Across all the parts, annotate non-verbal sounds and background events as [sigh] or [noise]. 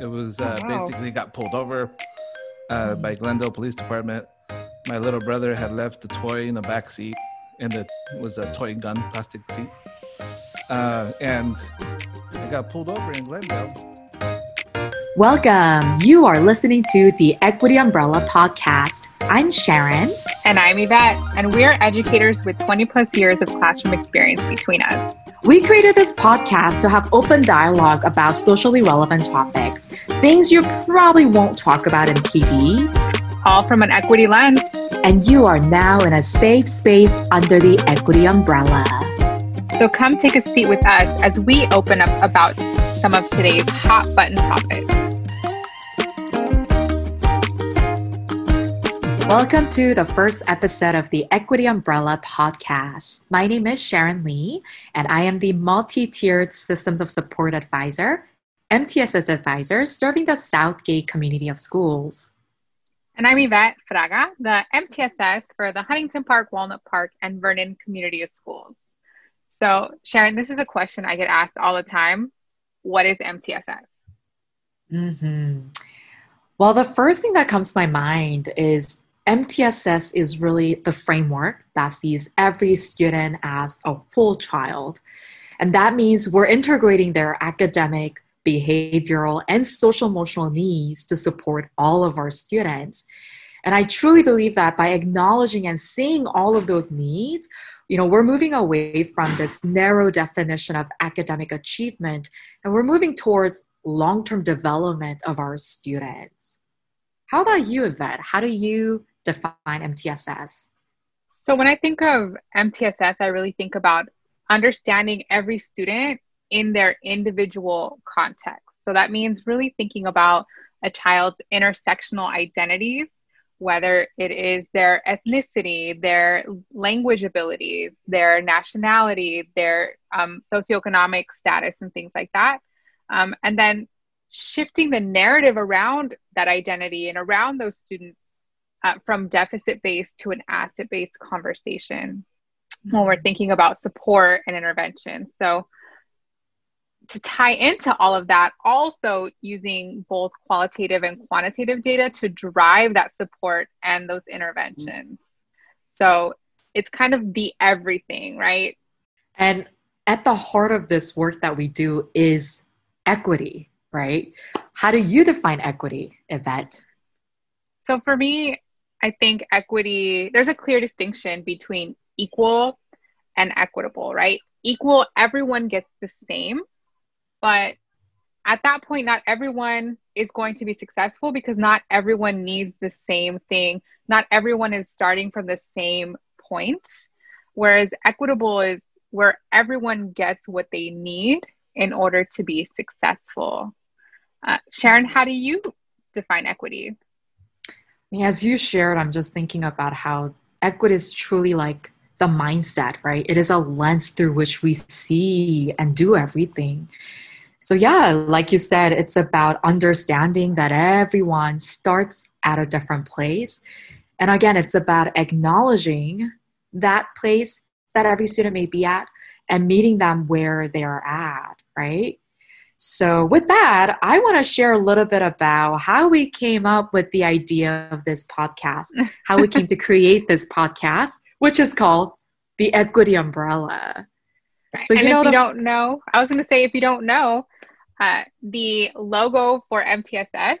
It was uh, Oh, wow. basically got pulled over uh, by Glendale Police Department. My little brother had left the toy in the back seat, and it was a toy gun plastic seat. Uh, and I got pulled over in Glendale. Welcome. You are listening to the Equity Umbrella podcast. I'm Sharon. And I'm Yvette, and we're educators with 20 plus years of classroom experience between us. We created this podcast to have open dialogue about socially relevant topics, things you probably won't talk about in TV. All from an equity lens. And you are now in a safe space under the Equity Umbrella. So come take a seat with us as we open up about some of today's hot button topics. Welcome to the first episode of the Equity Umbrella podcast. My name is Sharon Lee, and I am the multi tiered Systems of Support Advisor, MTSS Advisor, serving the Southgate community of schools. And I'm Yvette Fraga, the MTSS for the Huntington Park, Walnut Park, and Vernon Community of Schools. So, Sharon, this is a question I get asked all the time. What is MTSS? hmm Well, the first thing that comes to my mind is MTSS is really the framework that sees every student as a whole child. And that means we're integrating their academic, behavioral, and social emotional needs to support all of our students. And I truly believe that by acknowledging and seeing all of those needs, you know, we're moving away from this narrow definition of academic achievement and we're moving towards long term development of our students. How about you, Yvette? How do you define MTSS? So, when I think of MTSS, I really think about understanding every student in their individual context. So, that means really thinking about a child's intersectional identities, whether it is their ethnicity, their language abilities, their nationality, their um, socioeconomic status, and things like that. Um, and then shifting the narrative around that identity and around those students uh, from deficit based to an asset based conversation when we're thinking about support and intervention. So, to tie into all of that, also using both qualitative and quantitative data to drive that support and those interventions. So, it's kind of the everything, right? And at the heart of this work that we do is equity, right? How do you define equity, Yvette? So, for me, I think equity, there's a clear distinction between equal and equitable, right? Equal, everyone gets the same, but at that point, not everyone is going to be successful because not everyone needs the same thing. Not everyone is starting from the same point. Whereas equitable is where everyone gets what they need in order to be successful. Uh, Sharon, how do you define equity? As you shared, I'm just thinking about how equity is truly like the mindset, right? It is a lens through which we see and do everything. So, yeah, like you said, it's about understanding that everyone starts at a different place. And again, it's about acknowledging that place that every student may be at and meeting them where they are at, right? So, with that, I want to share a little bit about how we came up with the idea of this podcast, how we came to [laughs] create this podcast, which is called the Equity Umbrella. So, you and know if you don't know, I was going to say, if you don't know, uh, the logo for MTSS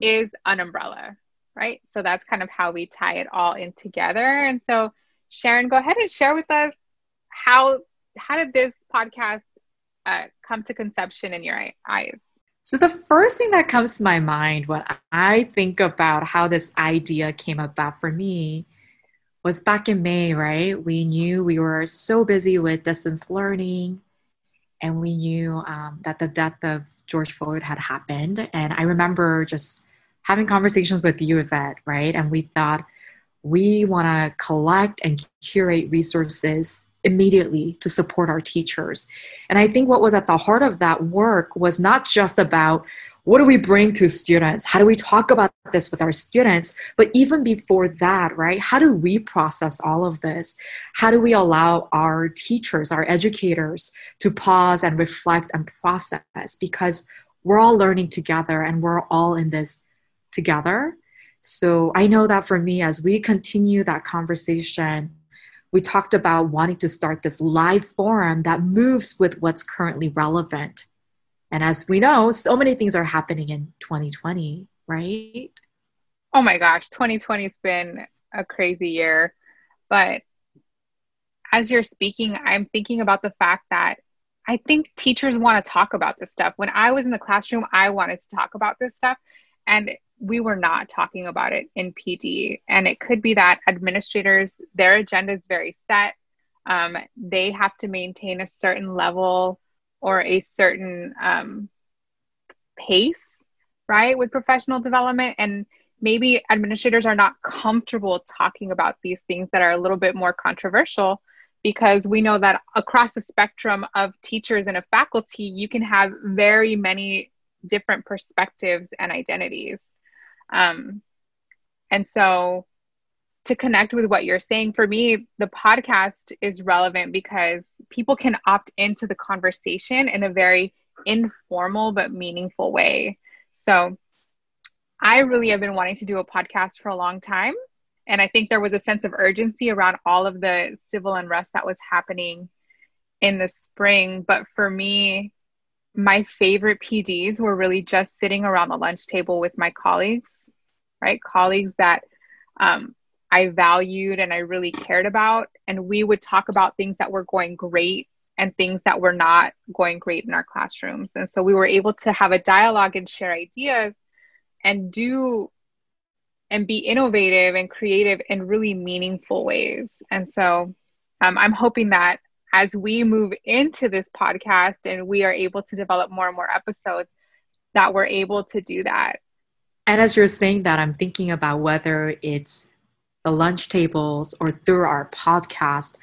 is an umbrella, right? So that's kind of how we tie it all in together. And so, Sharon, go ahead and share with us how how did this podcast uh, come to conception in your eyes? So, the first thing that comes to my mind when I think about how this idea came about for me was back in May, right? We knew we were so busy with distance learning, and we knew um, that the death of George Floyd had happened. And I remember just having conversations with you, Yvette, right? And we thought we want to collect and curate resources immediately to support our teachers. And I think what was at the heart of that work was not just about what do we bring to students? How do we talk about this with our students? But even before that, right? How do we process all of this? How do we allow our teachers, our educators to pause and reflect and process? Because we're all learning together and we're all in this together. So I know that for me, as we continue that conversation, we talked about wanting to start this live forum that moves with what's currently relevant. And as we know, so many things are happening in 2020, right? Oh my gosh, 2020 has been a crazy year. But as you're speaking, I'm thinking about the fact that I think teachers want to talk about this stuff. When I was in the classroom, I wanted to talk about this stuff. And we were not talking about it in PD. And it could be that administrators, their agenda is very set. Um, they have to maintain a certain level or a certain um, pace, right, with professional development. And maybe administrators are not comfortable talking about these things that are a little bit more controversial because we know that across the spectrum of teachers and a faculty, you can have very many different perspectives and identities. Um, and so to connect with what you're saying, for me, the podcast is relevant because people can opt into the conversation in a very informal but meaningful way. So I really have been wanting to do a podcast for a long time. And I think there was a sense of urgency around all of the civil unrest that was happening in the spring. But for me, my favorite PDs were really just sitting around the lunch table with my colleagues right? Colleagues that um, I valued and I really cared about. And we would talk about things that were going great and things that were not going great in our classrooms. And so we were able to have a dialogue and share ideas and do and be innovative and creative in really meaningful ways. And so um, I'm hoping that as we move into this podcast and we are able to develop more and more episodes, that we're able to do that and as you're saying that, I'm thinking about whether it's the lunch tables or through our podcast.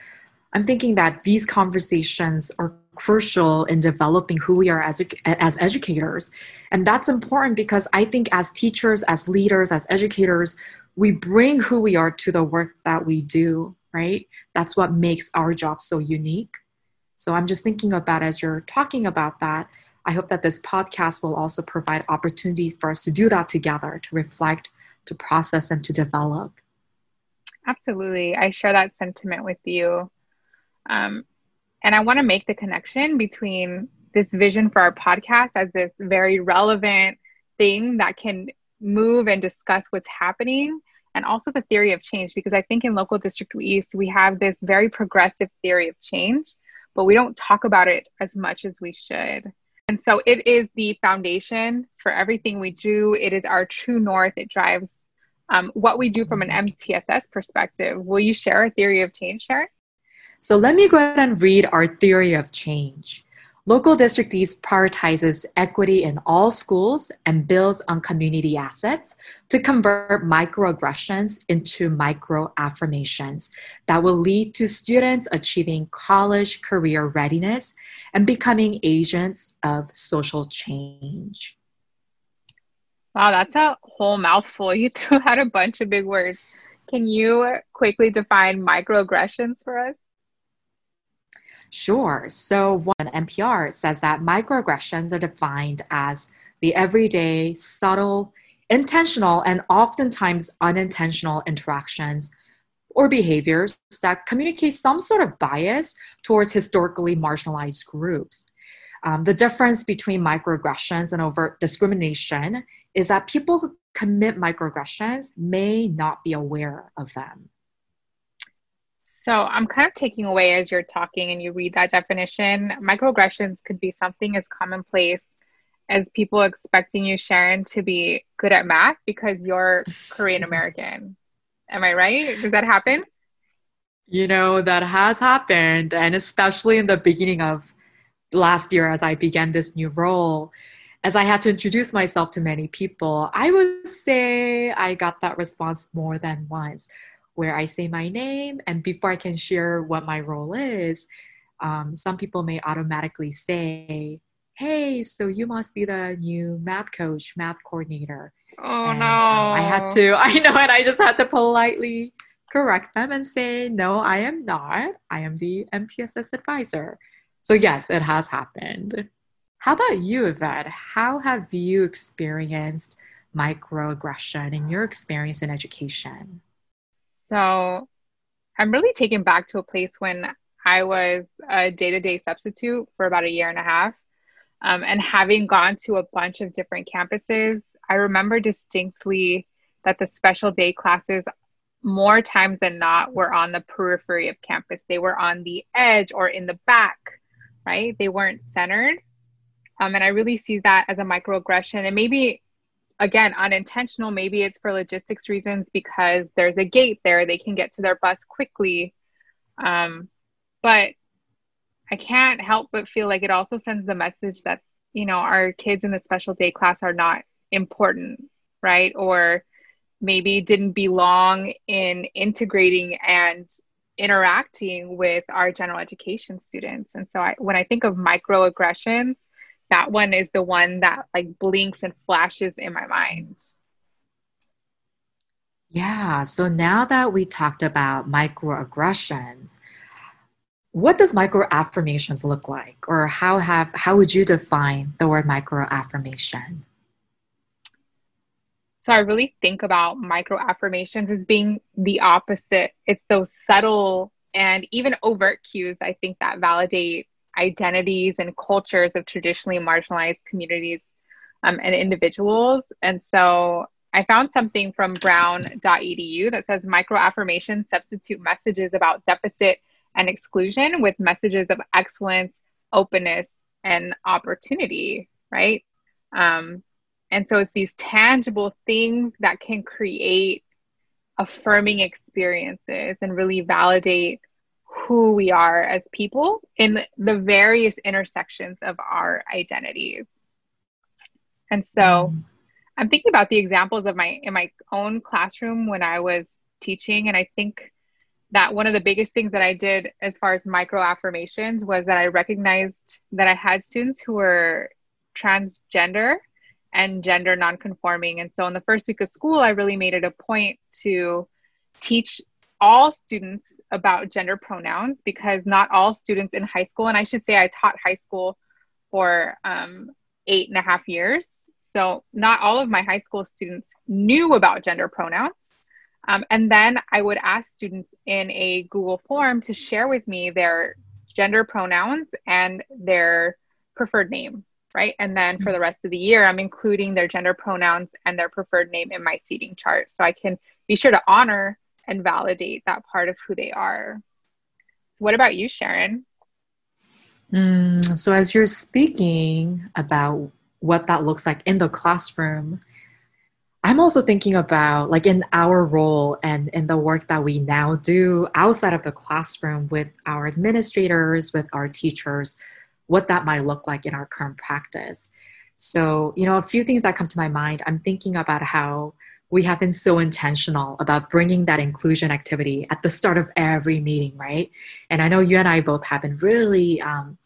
I'm thinking that these conversations are crucial in developing who we are as, as educators. And that's important because I think as teachers, as leaders, as educators, we bring who we are to the work that we do, right? That's what makes our job so unique. So I'm just thinking about as you're talking about that, I hope that this podcast will also provide opportunities for us to do that together, to reflect, to process, and to develop. Absolutely. I share that sentiment with you. Um, and I want to make the connection between this vision for our podcast as this very relevant thing that can move and discuss what's happening and also the theory of change because i think in local district east we have this very progressive theory of change but we don't talk about it as much as we should and so it is the foundation for everything we do. It is our true north. It drives um, what we do from an MTSS perspective. Will you share a theory of change, Sharon? So let me go ahead and read our theory of change. Local District East prioritizes equity in all schools and builds on community assets to convert microaggressions into microaffirmations that will lead to students achieving college career readiness and becoming agents of social change. Wow, that's a whole mouthful. [laughs] You threw out a bunch of big words. Can you quickly define microaggressions for us? Sure. So, one NPR says that microaggressions are defined as the everyday, subtle, intentional, and oftentimes unintentional interactions or behaviors that communicate some sort of bias towards historically marginalized groups. Um, the difference between microaggressions and overt discrimination is that people who commit microaggressions may not be aware of them. So I'm kind of taking away as you're talking and you read that definition. Microaggressions could be something as commonplace as people expecting you, Sharon, to be good at math because you're Korean [laughs] American. Am I right? Does that happen? You know, that has happened. And especially in the beginning of last year, as I began this new role, as I had to introduce myself to many people, I would say I got that response more than once where I say my name, and before I can share what my role is, um, some people may automatically say, Hey, so you must be the new math coach, math coordinator. Oh and, no. Um, I had to, [laughs] I know, and I just had to politely correct them and say, No, I am not. I am the MTSS advisor. So, yes, it has happened. How about you, Yvette? How have you experienced microaggression in your experience in education? So, I'm really taken back to a place when I was a day to day substitute for about a year and a half. Um, and having gone to a bunch of different campuses, I remember distinctly that the special day classes, more times than not, were on the periphery of campus. They were on the edge or in the back, right? They weren't centered. Um, and I really see that as a microaggression. And maybe, again, unintentional, maybe it's for logistics reasons because there's a gate there, they can get to their bus quickly. Um, but I can't help but feel like it also sends the message that, you know, our kids in the special day class are not important, right? Or maybe didn't belong in integrating and interacting with our general education students. And so I, when I think of microaggressions, that one is the one that like blinks and flashes in my mind. Yeah. So now that we talked about microaggressions, what does microaffirmations look like or how have how would you define the word microaffirmation? so i really think about microaffirmations as being the opposite it's those subtle and even overt cues i think that validate identities and cultures of traditionally marginalized communities um, and individuals and so I found something from brown.edu that says micro affirmations substitute messages about deficit and exclusion with messages of excellence, openness, and opportunity, right? Um, and so it's these tangible things that can create affirming experiences and really validate who we are as people in the various intersections of our identities. And so. I'm thinking about the examples of my in my own classroom when I was teaching and I think that one of the biggest things that I did as far as micro affirmations was that I recognized that I had students who were transgender and gender nonconforming. And so in the first week of school, I really made it a point to teach all students about gender pronouns because not all students in high school, and I should say I taught high school for um, eight and a half years. So not all of my high school students knew about gender pronouns. Um, and then I would ask students in a Google form to share with me their gender pronouns and their preferred name, right? And then for the rest of the year, I'm including their gender pronouns and their preferred name in my seating chart so I can be sure to honor and validate that part of who they are. What about you, Sharon? Mm, so, as you're speaking about what that looks like in the classroom, I'm also thinking about like in our role and in the work that we now do outside of the classroom with our administrators, with our teachers, what that might look like in our current practice. So, you know, a few things that come to my mind, I'm thinking about how we have been so intentional about bringing that inclusion activity at the start of every meeting, right? And I know you and I both have been really um,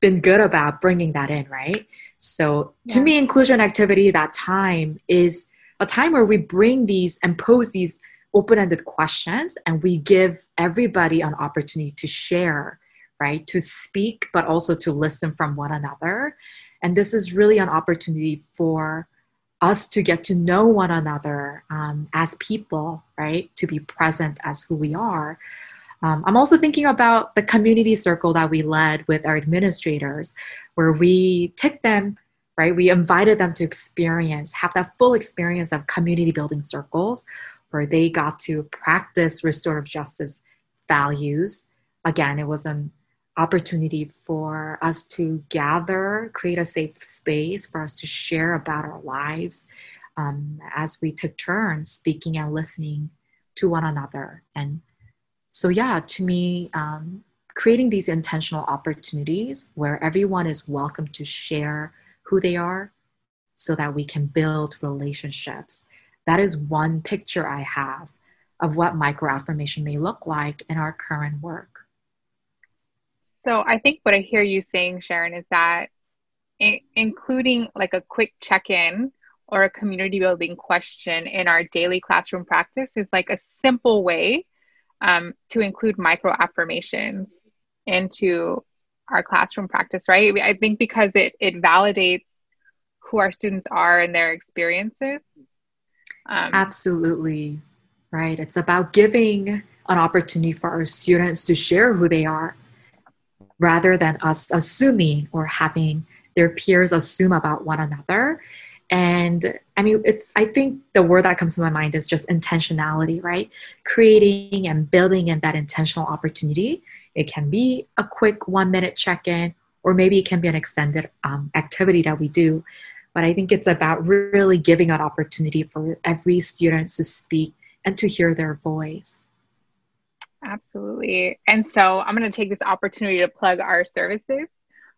been good about bringing that in, right? So, yeah. to me, inclusion activity that time is a time where we bring these and pose these open-ended questions and we give everybody an opportunity to share right to speak but also to listen from one another and this is really an opportunity for us to get to know one another um, as people right to be present as who we are um, i'm also thinking about the community circle that we led with our administrators where we took them right? We invited them to experience, have that full experience of community building circles where they got to practice restorative justice values. Again, it was an opportunity for us to gather, create a safe space for us to share about our lives um, as we took turns speaking and listening to one another. And so, yeah, to me, um, creating these intentional opportunities where everyone is welcome to share who they are so that we can build relationships. That is one picture I have of what micro affirmation may look like in our current work. So I think what I hear you saying, Sharon, is that I- including like a quick check in or a community building question in our daily classroom practice is like a simple way um, to include micro affirmations into our classroom practice, right? I think because it it validates who our students are and their experiences. Um, Absolutely, right. It's about giving an opportunity for our students to share who they are rather than us assuming or having their peers assume about one another. And i mean it's i think the word that comes to my mind is just intentionality right? Creating and building in that intentional opportunity. It can be a quick one minute check-in or maybe it can be an extended um, activity that we do. But i think it's about really giving an opportunity for every student to speak and to hear their voice absolutely and so i'm going to take this opportunity to plug our services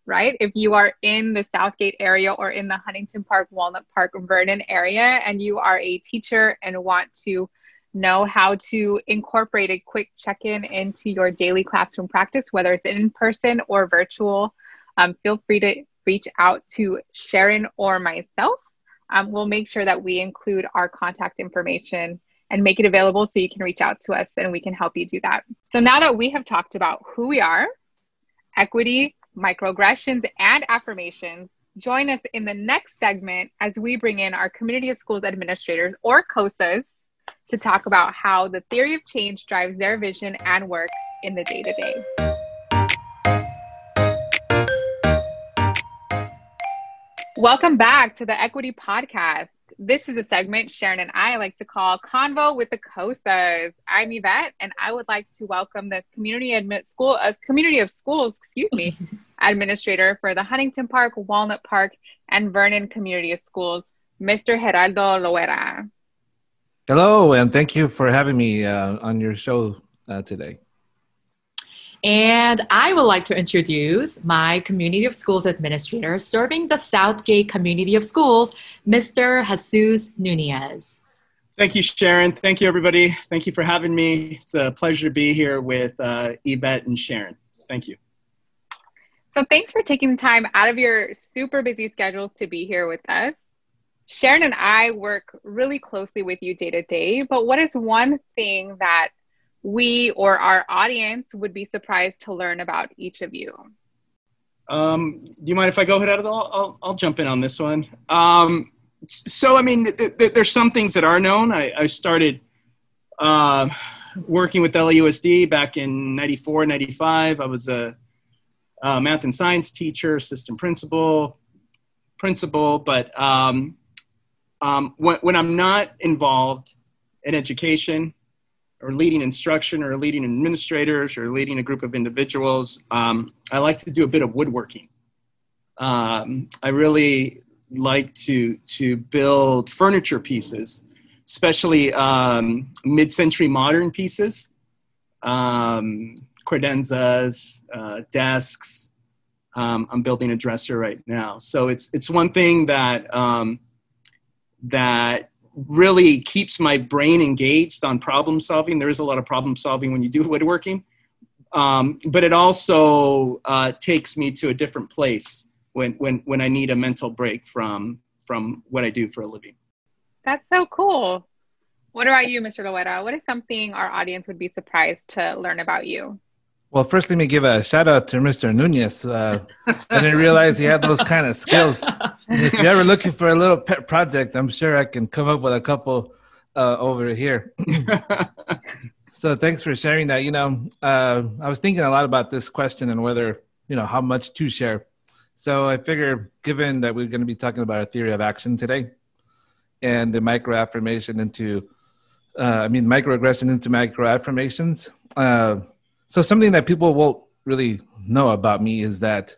right? If you are in the Southgate area or in the Huntington Park, Walnut Park, Vernon area, and you are a teacher and want to know how to incorporate a quick check in into your daily classroom practice, whether it's in person or virtual, um, feel free to reach out to Sharon or myself. Um, we'll make sure that we include our contact information and make it available so you can reach out to us and we can help you do that. So now that we have talked about who we are, equity, microaggressions, and affirmations. Join us in the next segment as we bring in our Community of Schools administrators, or COSAs, to talk about how the theory of change drives their vision and work in the day to day. Welcome back to the Equity Podcast. This is a segment Sharon and I like to call Convo with the COSAs. I'm Yvette, and I would like to welcome the community admit school, uh, community of schools, excuse me, [laughs] administrator for the Huntington Park, Walnut Park, and Vernon Community of Schools, Mr. Gerardo Loera. Hello, and thank you for having me uh, on your show uh, today. And I would like to introduce my Community of Schools Administrator serving the Southgate Community of Schools, Mr. Jesus Nunez. Thank you, Sharon. Thank you, everybody. Thank you for having me. It's a pleasure to be here with uh, Yvette and Sharon. Thank you. So thanks for taking the time out of your super busy schedules to be here with us. Sharon and I work really closely with you day to day, but what is one thing that we or our audience would be surprised to learn about each of you? Um, do you mind if I go ahead? I'll, I'll, I'll jump in on this one. Um, so, I mean, th- th- there's some things that are known. I, I started uh, working with LAUSD back in 94, 95. I was a uh, math and science teacher, assistant principal, principal. But um, um, when, when I'm not involved in education or leading instruction or leading administrators or leading a group of individuals, um, I like to do a bit of woodworking. Um, I really like to to build furniture pieces, especially um, mid-century modern pieces. Um, credenzas, uh, desks. Um, I'm building a dresser right now. So it's it's one thing that um, that really keeps my brain engaged on problem solving. There is a lot of problem solving when you do [laughs] woodworking, um, but it also uh, takes me to a different place when when when I need a mental break from from what I do for a living. That's so cool. What about you, Mr. Loera? What is something our audience would be surprised to learn about you? Well, first, let me give a shout out to Mr. Nunez. Uh, I didn't realize he had those kind of skills. And if you're ever looking for a little pet project, I'm sure I can come up with a couple uh, over here. [laughs] so, thanks for sharing that. You know, uh, I was thinking a lot about this question and whether, you know, how much to share. So, I figure, given that we're going to be talking about a theory of action today and the micro affirmation into, uh, I mean, microaggression into micro affirmations uh, so something that people won't really know about me is that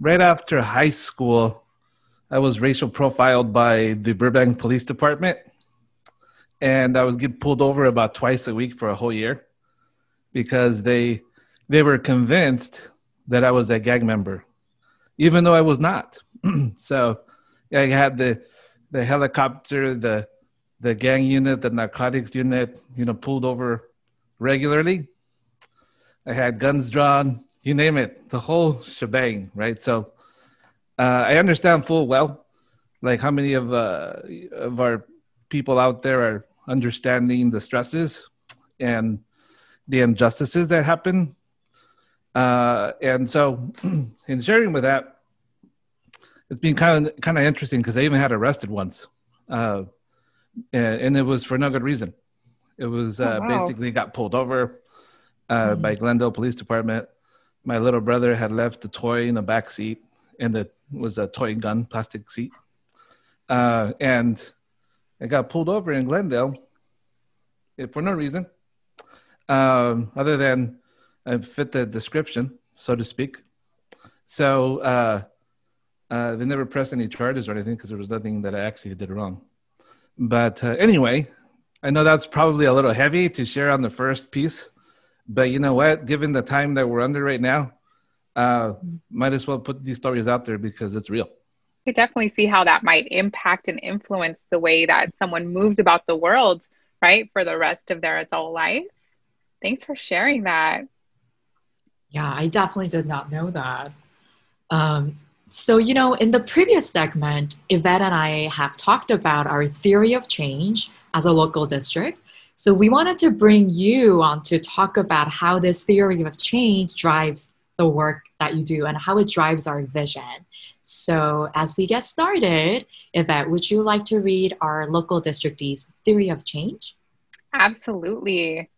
right after high school, I was racial profiled by the Burbank Police Department, and I was get pulled over about twice a week for a whole year because they they were convinced that I was a gang member, even though I was not. [clears throat] so I had the the helicopter, the the gang unit, the narcotics unit, you know, pulled over regularly I had guns drawn, you name it, the whole shebang, right? So uh, I understand full well, like how many of uh, of our people out there are understanding the stresses and the injustices that happen, Uh, and so, [clears throat] in sharing with that, it's been kind of kind of interesting because I even had arrested once, uh, and, and, it was for no good reason. It was uh, oh, wow. basically got pulled over uh, mm-hmm. by Glendale Police Department. My little brother had left a toy in the back seat, and it was a toy gun, plastic seat, uh, and it got pulled over in Glendale for no reason, um, other than I fit the description, so to speak. So uh, uh, they never pressed any charges or anything because there was nothing that I actually did wrong. But uh, anyway, I know that's probably a little heavy to share on the first piece, but you know what? Given the time that we're under right now, uh, might as well put these stories out there because it's real. I could definitely see how that might impact and influence the way that someone moves about the world, right, for the rest of their adult life. Thanks for sharing that. Yeah, I definitely did not know that. Um, so, you know, in the previous segment, Yvette and I have talked about our theory of change as a local district. So, we wanted to bring you on to talk about how this theory of change drives the work that you do and how it drives our vision. So, as we get started, Yvette, would you like to read our local districtee's theory of change? Absolutely.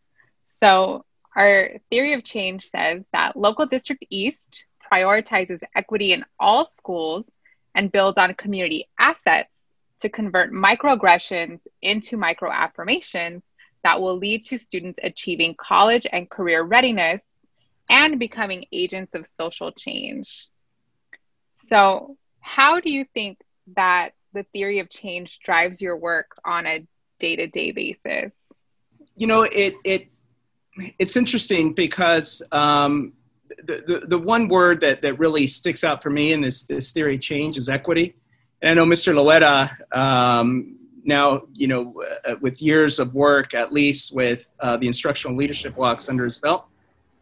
So, our theory of change says that Local District East prioritizes equity in all schools and builds on community assets to convert microaggressions into microaffirmations that will lead to students achieving college and career readiness and becoming agents of social change. So, how do you think that the theory of change drives your work on a day to day basis? You know, it, it it's interesting because um, the, the, the one word that, that really sticks out for me in this, this theory of change is equity. And I know Mr. Loera, um, now, you know, uh, with years of work, at least with uh, the instructional leadership blocks under his belt,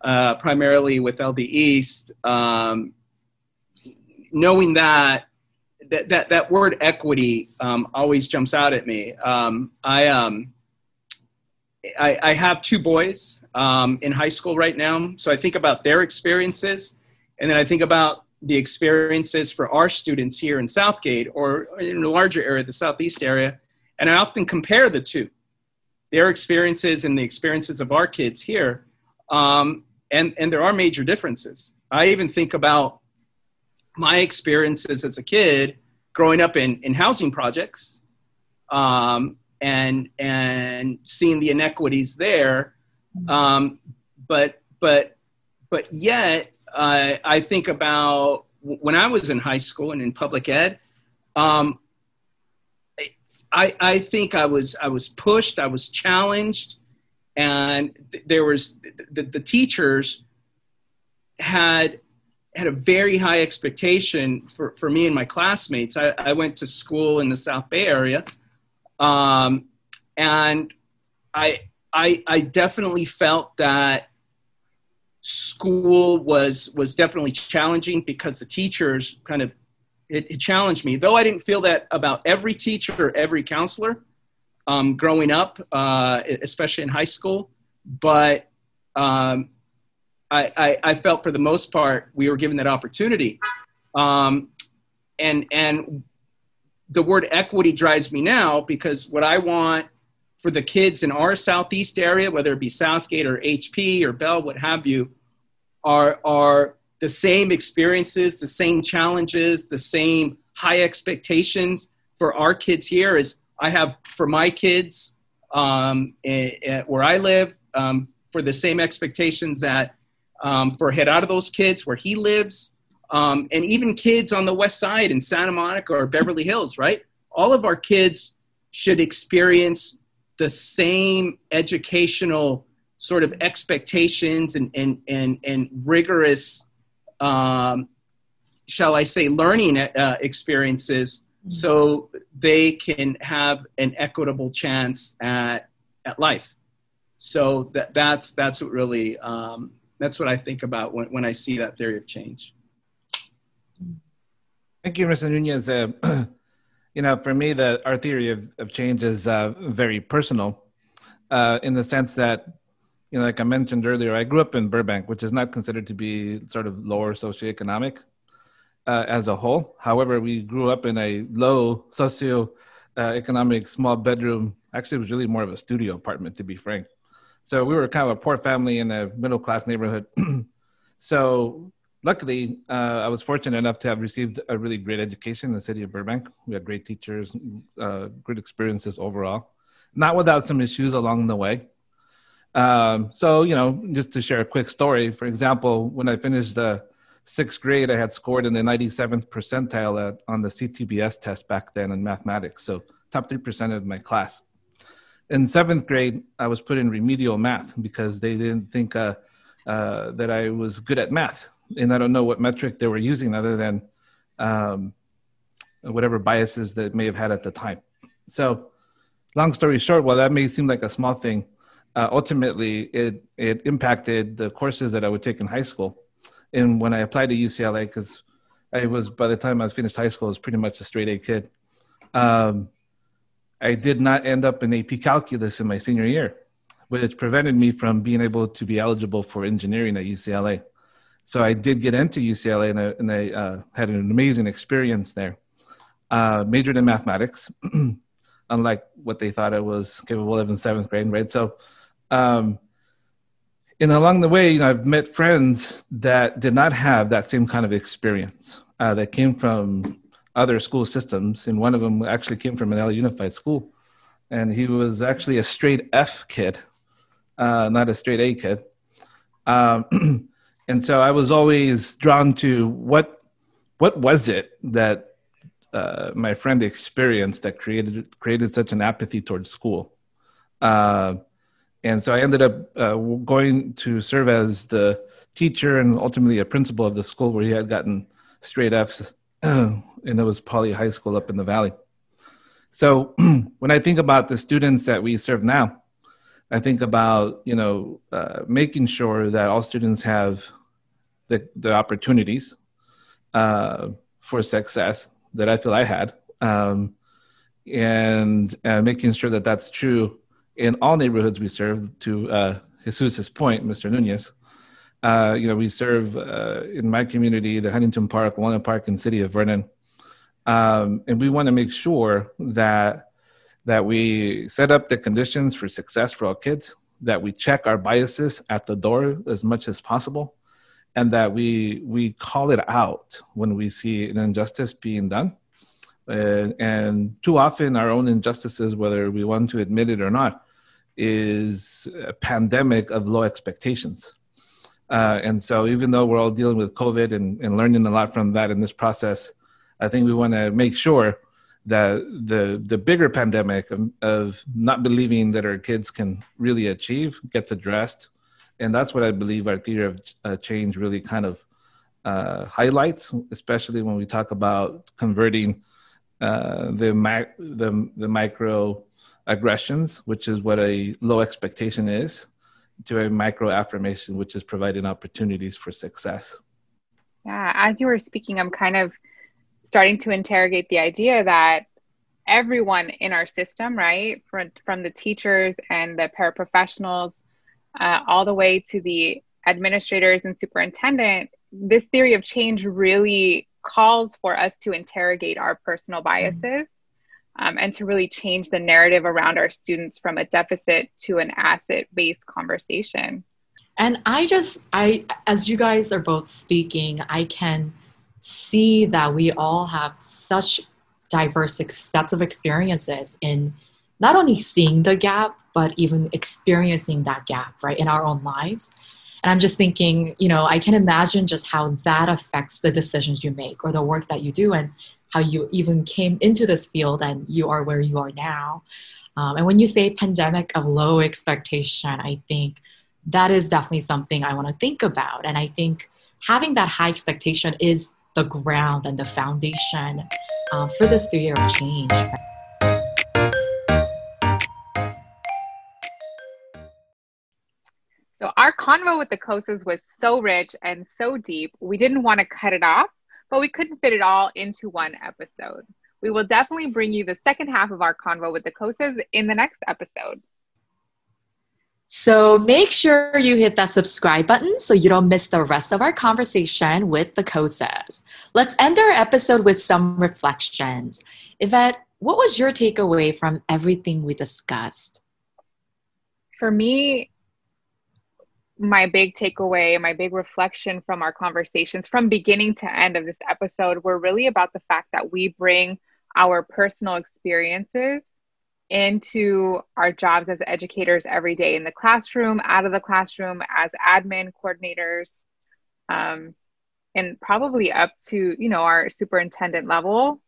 uh, primarily with LD East, um, knowing that, that, that, that word equity um, always jumps out at me. Um, I, um, I, I have two boys um, in high school right now. So I think about their experiences, and then I think about the experiences for our students here in Southgate or in a larger area, the Southeast area. And I often compare the two, their experiences and the experiences of our kids here. Um, and, and there are major differences. I even think about my experiences as a kid growing up in, in housing projects um, and and seeing the inequities there. Um, but but but yet uh, I think about when I was in high school and in public ed. Um, I, I think I was I was pushed, I was challenged, and th- there was the, the teachers had had a very high expectation for, for me and my classmates. I, I went to school in the South Bay area, um, and I, I, I definitely felt that school was was definitely challenging because the teachers kind of it, it, challenged me. Though I didn't feel that about every teacher or every counselor um, growing up, uh, especially in high school, but um, I, I, I, felt for the most part we were given that opportunity. Um, and and the word equity drives me now because what I want for the kids in our southeast area, whether it be Southgate or HP or Bell, what have you, are are the same experiences, the same challenges, the same high expectations for our kids here as I have for my kids um, where I live, um, for the same expectations that um, for those kids where he lives, um, and even kids on the west side in Santa Monica or Beverly Hills, right? All of our kids should experience the same educational sort of expectations and, and, and, and rigorous, um, shall I say, learning uh, experiences mm-hmm. so they can have an equitable chance at, at life. So that, that's, that's what really, um, that's what I think about when, when I see that theory of change. Thank you, Mr. Nunez. Uh, [clears throat] you know, for me, the our theory of, of change is uh, very personal, uh, in the sense that you know, like I mentioned earlier, I grew up in Burbank, which is not considered to be sort of lower socioeconomic uh, as a whole. However, we grew up in a low socioeconomic small bedroom. Actually, it was really more of a studio apartment, to be frank. So we were kind of a poor family in a middle class neighborhood. [clears throat] so luckily, uh, I was fortunate enough to have received a really great education in the city of Burbank. We had great teachers, uh, great experiences overall, not without some issues along the way. Um, so, you know, just to share a quick story, for example, when I finished the sixth grade, I had scored in the 97th percentile at, on the CTBS test back then in mathematics. So, top 3% of my class. In seventh grade, I was put in remedial math because they didn't think uh, uh, that I was good at math. And I don't know what metric they were using other than um, whatever biases that may have had at the time. So, long story short, while that may seem like a small thing, uh, ultimately it it impacted the courses that I would take in high school. And when I applied to UCLA, because I was by the time I was finished high school, I was pretty much a straight A kid. Um, I did not end up in AP calculus in my senior year, which prevented me from being able to be eligible for engineering at UCLA. So I did get into UCLA and I, and I uh, had an amazing experience there. Uh, majored in mathematics, [clears throat] unlike what they thought I was capable of in seventh grade, right? So um, and along the way, you know, I've met friends that did not have that same kind of experience. Uh, that came from other school systems, and one of them actually came from an LA Unified school, and he was actually a straight F kid, uh, not a straight A kid. Um, [clears throat] and so I was always drawn to what what was it that uh, my friend experienced that created created such an apathy towards school. Uh, and so I ended up uh, going to serve as the teacher and ultimately a principal of the school where he had gotten straight Fs, [clears throat] and it was Poly High School up in the valley. So [clears throat] when I think about the students that we serve now, I think about you know uh, making sure that all students have the the opportunities uh, for success that I feel I had, um, and uh, making sure that that's true in all neighborhoods we serve. To uh, Jesus's point, Mr. Nunez, uh, you know, we serve uh, in my community, the Huntington Park, Walnut Park, and City of Vernon, um, and we want to make sure that that we set up the conditions for success for our kids, that we check our biases at the door as much as possible, and that we we call it out when we see an injustice being done. And, and too often, our own injustices, whether we want to admit it or not, is a pandemic of low expectations. Uh, and so, even though we're all dealing with COVID and, and learning a lot from that in this process, I think we want to make sure that the the bigger pandemic of, of, not believing that our kids can really achieve gets addressed, and that's what I believe our theory of uh, change really kind of uh, highlights, especially when we talk about converting uh, the, mac- the the micro aggressions, which is what a low expectation is, to a micro affirmation, which is providing opportunities for success. Yeah, as you were speaking, I'm kind of starting to interrogate the idea that everyone in our system, right, from, from the teachers and the paraprofessionals, uh, all the way to the administrators and superintendent, this theory of change really calls for us to interrogate our personal biases um, and to really change the narrative around our students from a deficit to an asset based conversation. And I just, I, as you guys are both speaking, I can see that we all have such diverse sets of experiences in not only seeing the gap, but even experiencing that gap, right, in our own lives. And I'm just thinking, you know, I can imagine just how that affects the decisions you make or the work that you do. And how you even came into this field and you are where you are now. Um, and when you say pandemic of low expectation, I think that is definitely something I want to think about. And I think having that high expectation is the ground and the foundation uh, for this theory of change. So our convo with the COSAs was so rich and so deep, we didn't want to cut it off but we couldn't fit it all into one episode. We will definitely bring you the second half of our convo with the COSAs in the next episode. So make sure you hit that subscribe button so you don't miss the rest of our conversation with the COSAs. Let's end our episode with some reflections. Yvette, what was your takeaway from everything we discussed? For me, my big takeaway, my big reflection from our conversations from beginning to end of this episode were really about the fact that we bring our personal experiences into our jobs as educators every day in the classroom, out of the classroom, as admin coordinators, um, and probably up to you know our superintendent level.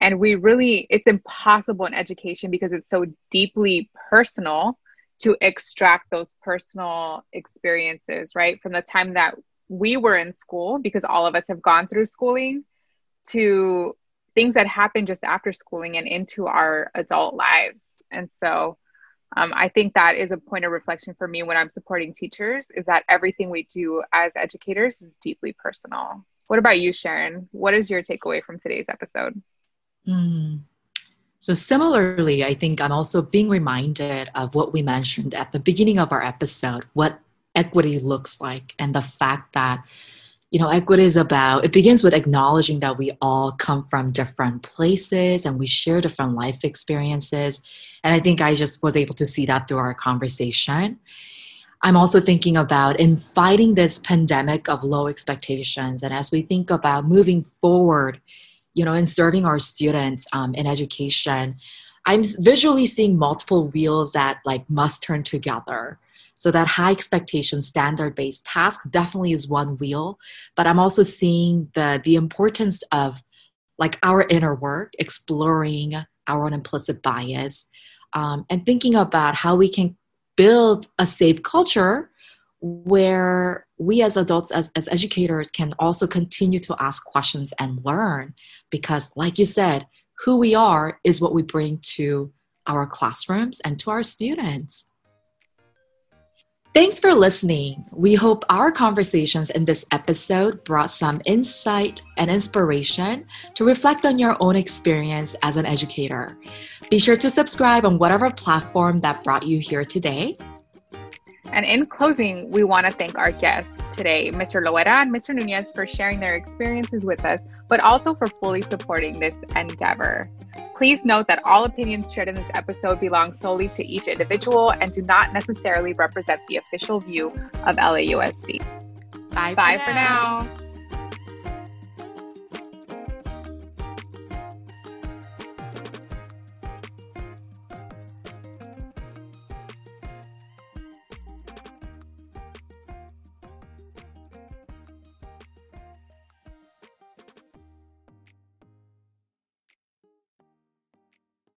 And we really, it's impossible in education because it's so deeply personal to extract those personal experiences, right? From the time that we were in school, because all of us have gone through schooling, to things that happen just after schooling and into our adult lives. And so um, I think that is a point of reflection for me when I'm supporting teachers is that everything we do as educators is deeply personal. What about you, Sharon? What is your takeaway from today's episode? Mm. So, similarly, I think I'm also being reminded of what we mentioned at the beginning of our episode what equity looks like, and the fact that, you know, equity is about, it begins with acknowledging that we all come from different places and we share different life experiences. And I think I just was able to see that through our conversation. I'm also thinking about in fighting this pandemic of low expectations, and as we think about moving forward you know, in serving our students um, in education, I'm visually seeing multiple wheels that like must turn together. So that high expectation, standard based task definitely is one wheel, but I'm also seeing the the importance of like our inner work, exploring our own implicit bias, um, and thinking about how we can build a safe culture where we as adults as, as educators can also continue to ask questions and learn because like you said who we are is what we bring to our classrooms and to our students Thanks for listening. We hope our conversations in this episode brought some insight and inspiration to reflect on your own experience as an educator. Be sure to subscribe on whatever platform that brought you here today. And in closing, we want to thank our guests today, Mr. Loera and Mr. Nunez, for sharing their experiences with us, but also for fully supporting this endeavor. Please note that all opinions shared in this episode belong solely to each individual and do not necessarily represent the official view of LAUSD. Bye, Bye for for now. now.